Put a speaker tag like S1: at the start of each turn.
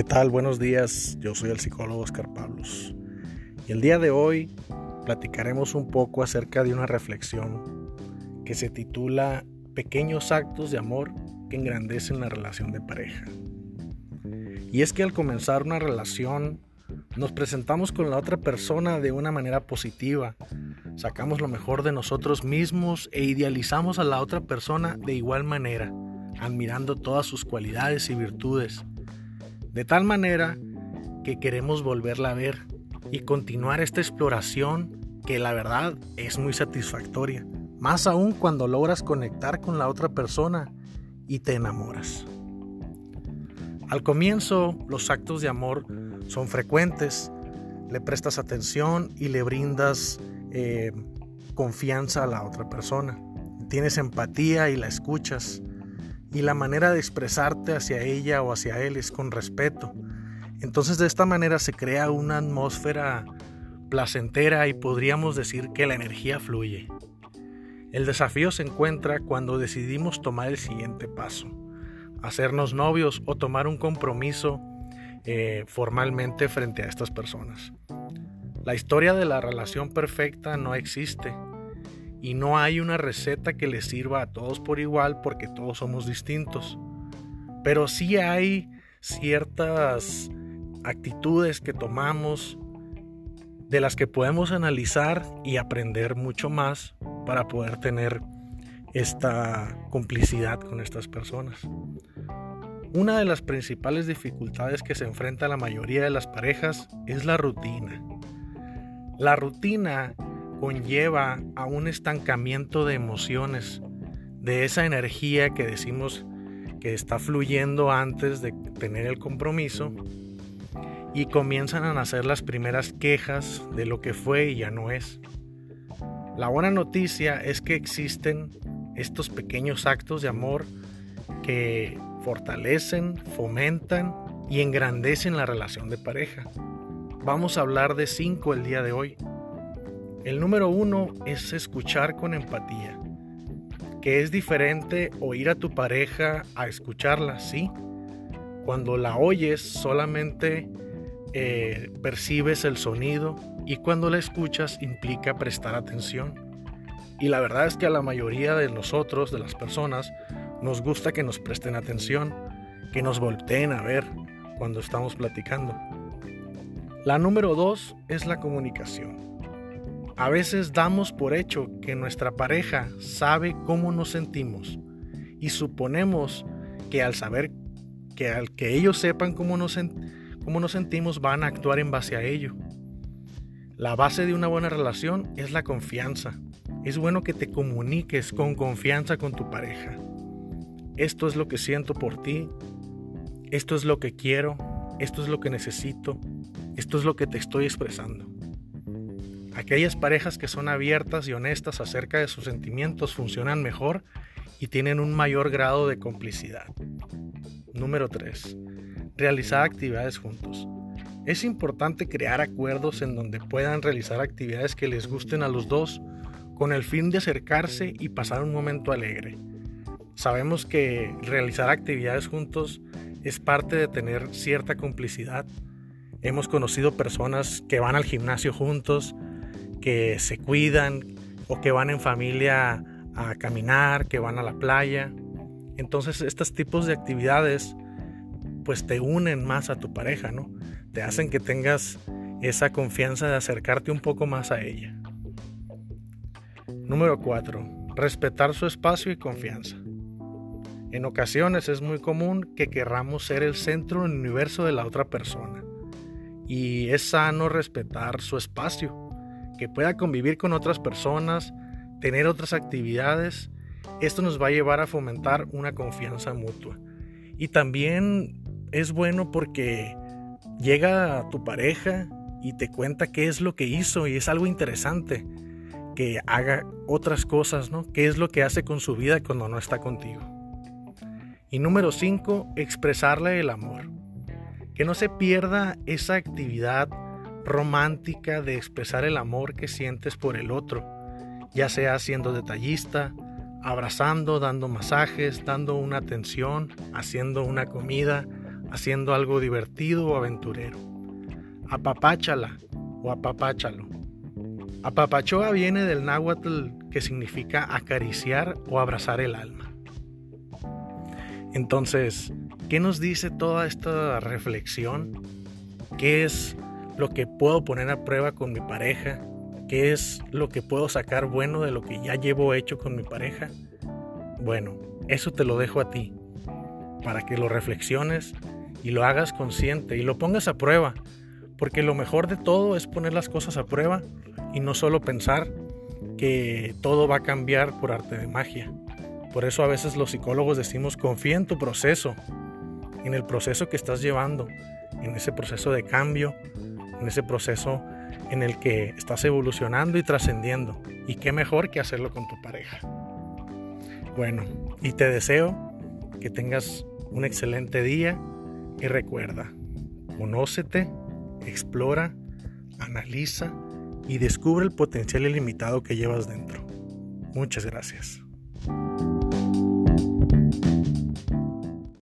S1: ¿Qué tal? Buenos días, yo soy el psicólogo Oscar Pablos y el día de hoy platicaremos un poco acerca de una reflexión que se titula Pequeños actos de amor que engrandecen la relación de pareja. Y es que al comenzar una relación nos presentamos con la otra persona de una manera positiva, sacamos lo mejor de nosotros mismos e idealizamos a la otra persona de igual manera, admirando todas sus cualidades y virtudes de tal manera que queremos volverla a ver y continuar esta exploración que la verdad es muy satisfactoria, más aún cuando logras conectar con la otra persona y te enamoras. Al comienzo los actos de amor son frecuentes, le prestas atención y le brindas eh, confianza a la otra persona, tienes empatía y la escuchas, y la manera de expresarte hacia ella o hacia él es con respeto. Entonces de esta manera se crea una atmósfera placentera y podríamos decir que la energía fluye. El desafío se encuentra cuando decidimos tomar el siguiente paso, hacernos novios o tomar un compromiso eh, formalmente frente a estas personas. La historia de la relación perfecta no existe, y no hay una receta que les sirva a todos por igual porque todos somos distintos. Pero sí hay ciertas actitudes que tomamos de las que podemos analizar y aprender mucho más para poder tener esta complicidad con estas personas. Una de las principales dificultades que se enfrenta la mayoría de las parejas es la rutina. La rutina conlleva a un estancamiento de emociones, de esa energía que decimos que está fluyendo antes de tener el compromiso y comienzan a nacer las primeras quejas de lo que fue y ya no es. La buena noticia es que existen estos pequeños actos de amor que fortalecen, fomentan y engrandecen la relación de pareja. Vamos a hablar de cinco el día de hoy. El número uno es escuchar con empatía, que es diferente oír a tu pareja a escucharla, ¿sí? Cuando la oyes solamente eh, percibes el sonido y cuando la escuchas implica prestar atención. Y la verdad es que a la mayoría de nosotros, de las personas, nos gusta que nos presten atención, que nos volteen a ver cuando estamos platicando. La número dos es la comunicación. A veces damos por hecho que nuestra pareja sabe cómo nos sentimos y suponemos que al saber que al que ellos sepan cómo nos, cómo nos sentimos van a actuar en base a ello. La base de una buena relación es la confianza. Es bueno que te comuniques con confianza con tu pareja. Esto es lo que siento por ti. Esto es lo que quiero. Esto es lo que necesito. Esto es lo que te estoy expresando. Aquellas parejas que son abiertas y honestas acerca de sus sentimientos funcionan mejor y tienen un mayor grado de complicidad. Número 3. Realizar actividades juntos. Es importante crear acuerdos en donde puedan realizar actividades que les gusten a los dos con el fin de acercarse y pasar un momento alegre. Sabemos que realizar actividades juntos es parte de tener cierta complicidad. Hemos conocido personas que van al gimnasio juntos, que se cuidan o que van en familia a caminar, que van a la playa. Entonces estos tipos de actividades pues te unen más a tu pareja, ¿no? Te hacen que tengas esa confianza de acercarte un poco más a ella. Número 4. Respetar su espacio y confianza. En ocasiones es muy común que querramos ser el centro del universo de la otra persona. Y es sano respetar su espacio que pueda convivir con otras personas, tener otras actividades, esto nos va a llevar a fomentar una confianza mutua. Y también es bueno porque llega tu pareja y te cuenta qué es lo que hizo y es algo interesante que haga otras cosas, ¿no? ¿Qué es lo que hace con su vida cuando no está contigo? Y número 5, expresarle el amor. Que no se pierda esa actividad romántica de expresar el amor que sientes por el otro, ya sea siendo detallista, abrazando, dando masajes, dando una atención, haciendo una comida, haciendo algo divertido o aventurero. Apapáchala o apapáchalo. Apapachoa viene del náhuatl que significa acariciar o abrazar el alma. Entonces, ¿qué nos dice toda esta reflexión? ¿Qué es lo que puedo poner a prueba con mi pareja? ¿Qué es lo que puedo sacar bueno de lo que ya llevo hecho con mi pareja? Bueno, eso te lo dejo a ti, para que lo reflexiones y lo hagas consciente y lo pongas a prueba, porque lo mejor de todo es poner las cosas a prueba y no solo pensar que todo va a cambiar por arte de magia. Por eso a veces los psicólogos decimos confía en tu proceso, en el proceso que estás llevando, en ese proceso de cambio, en ese proceso en el que estás evolucionando y trascendiendo. Y qué mejor que hacerlo con tu pareja. Bueno, y te deseo que tengas un excelente día y recuerda, conócete, explora, analiza y descubre el potencial ilimitado que llevas dentro. Muchas gracias.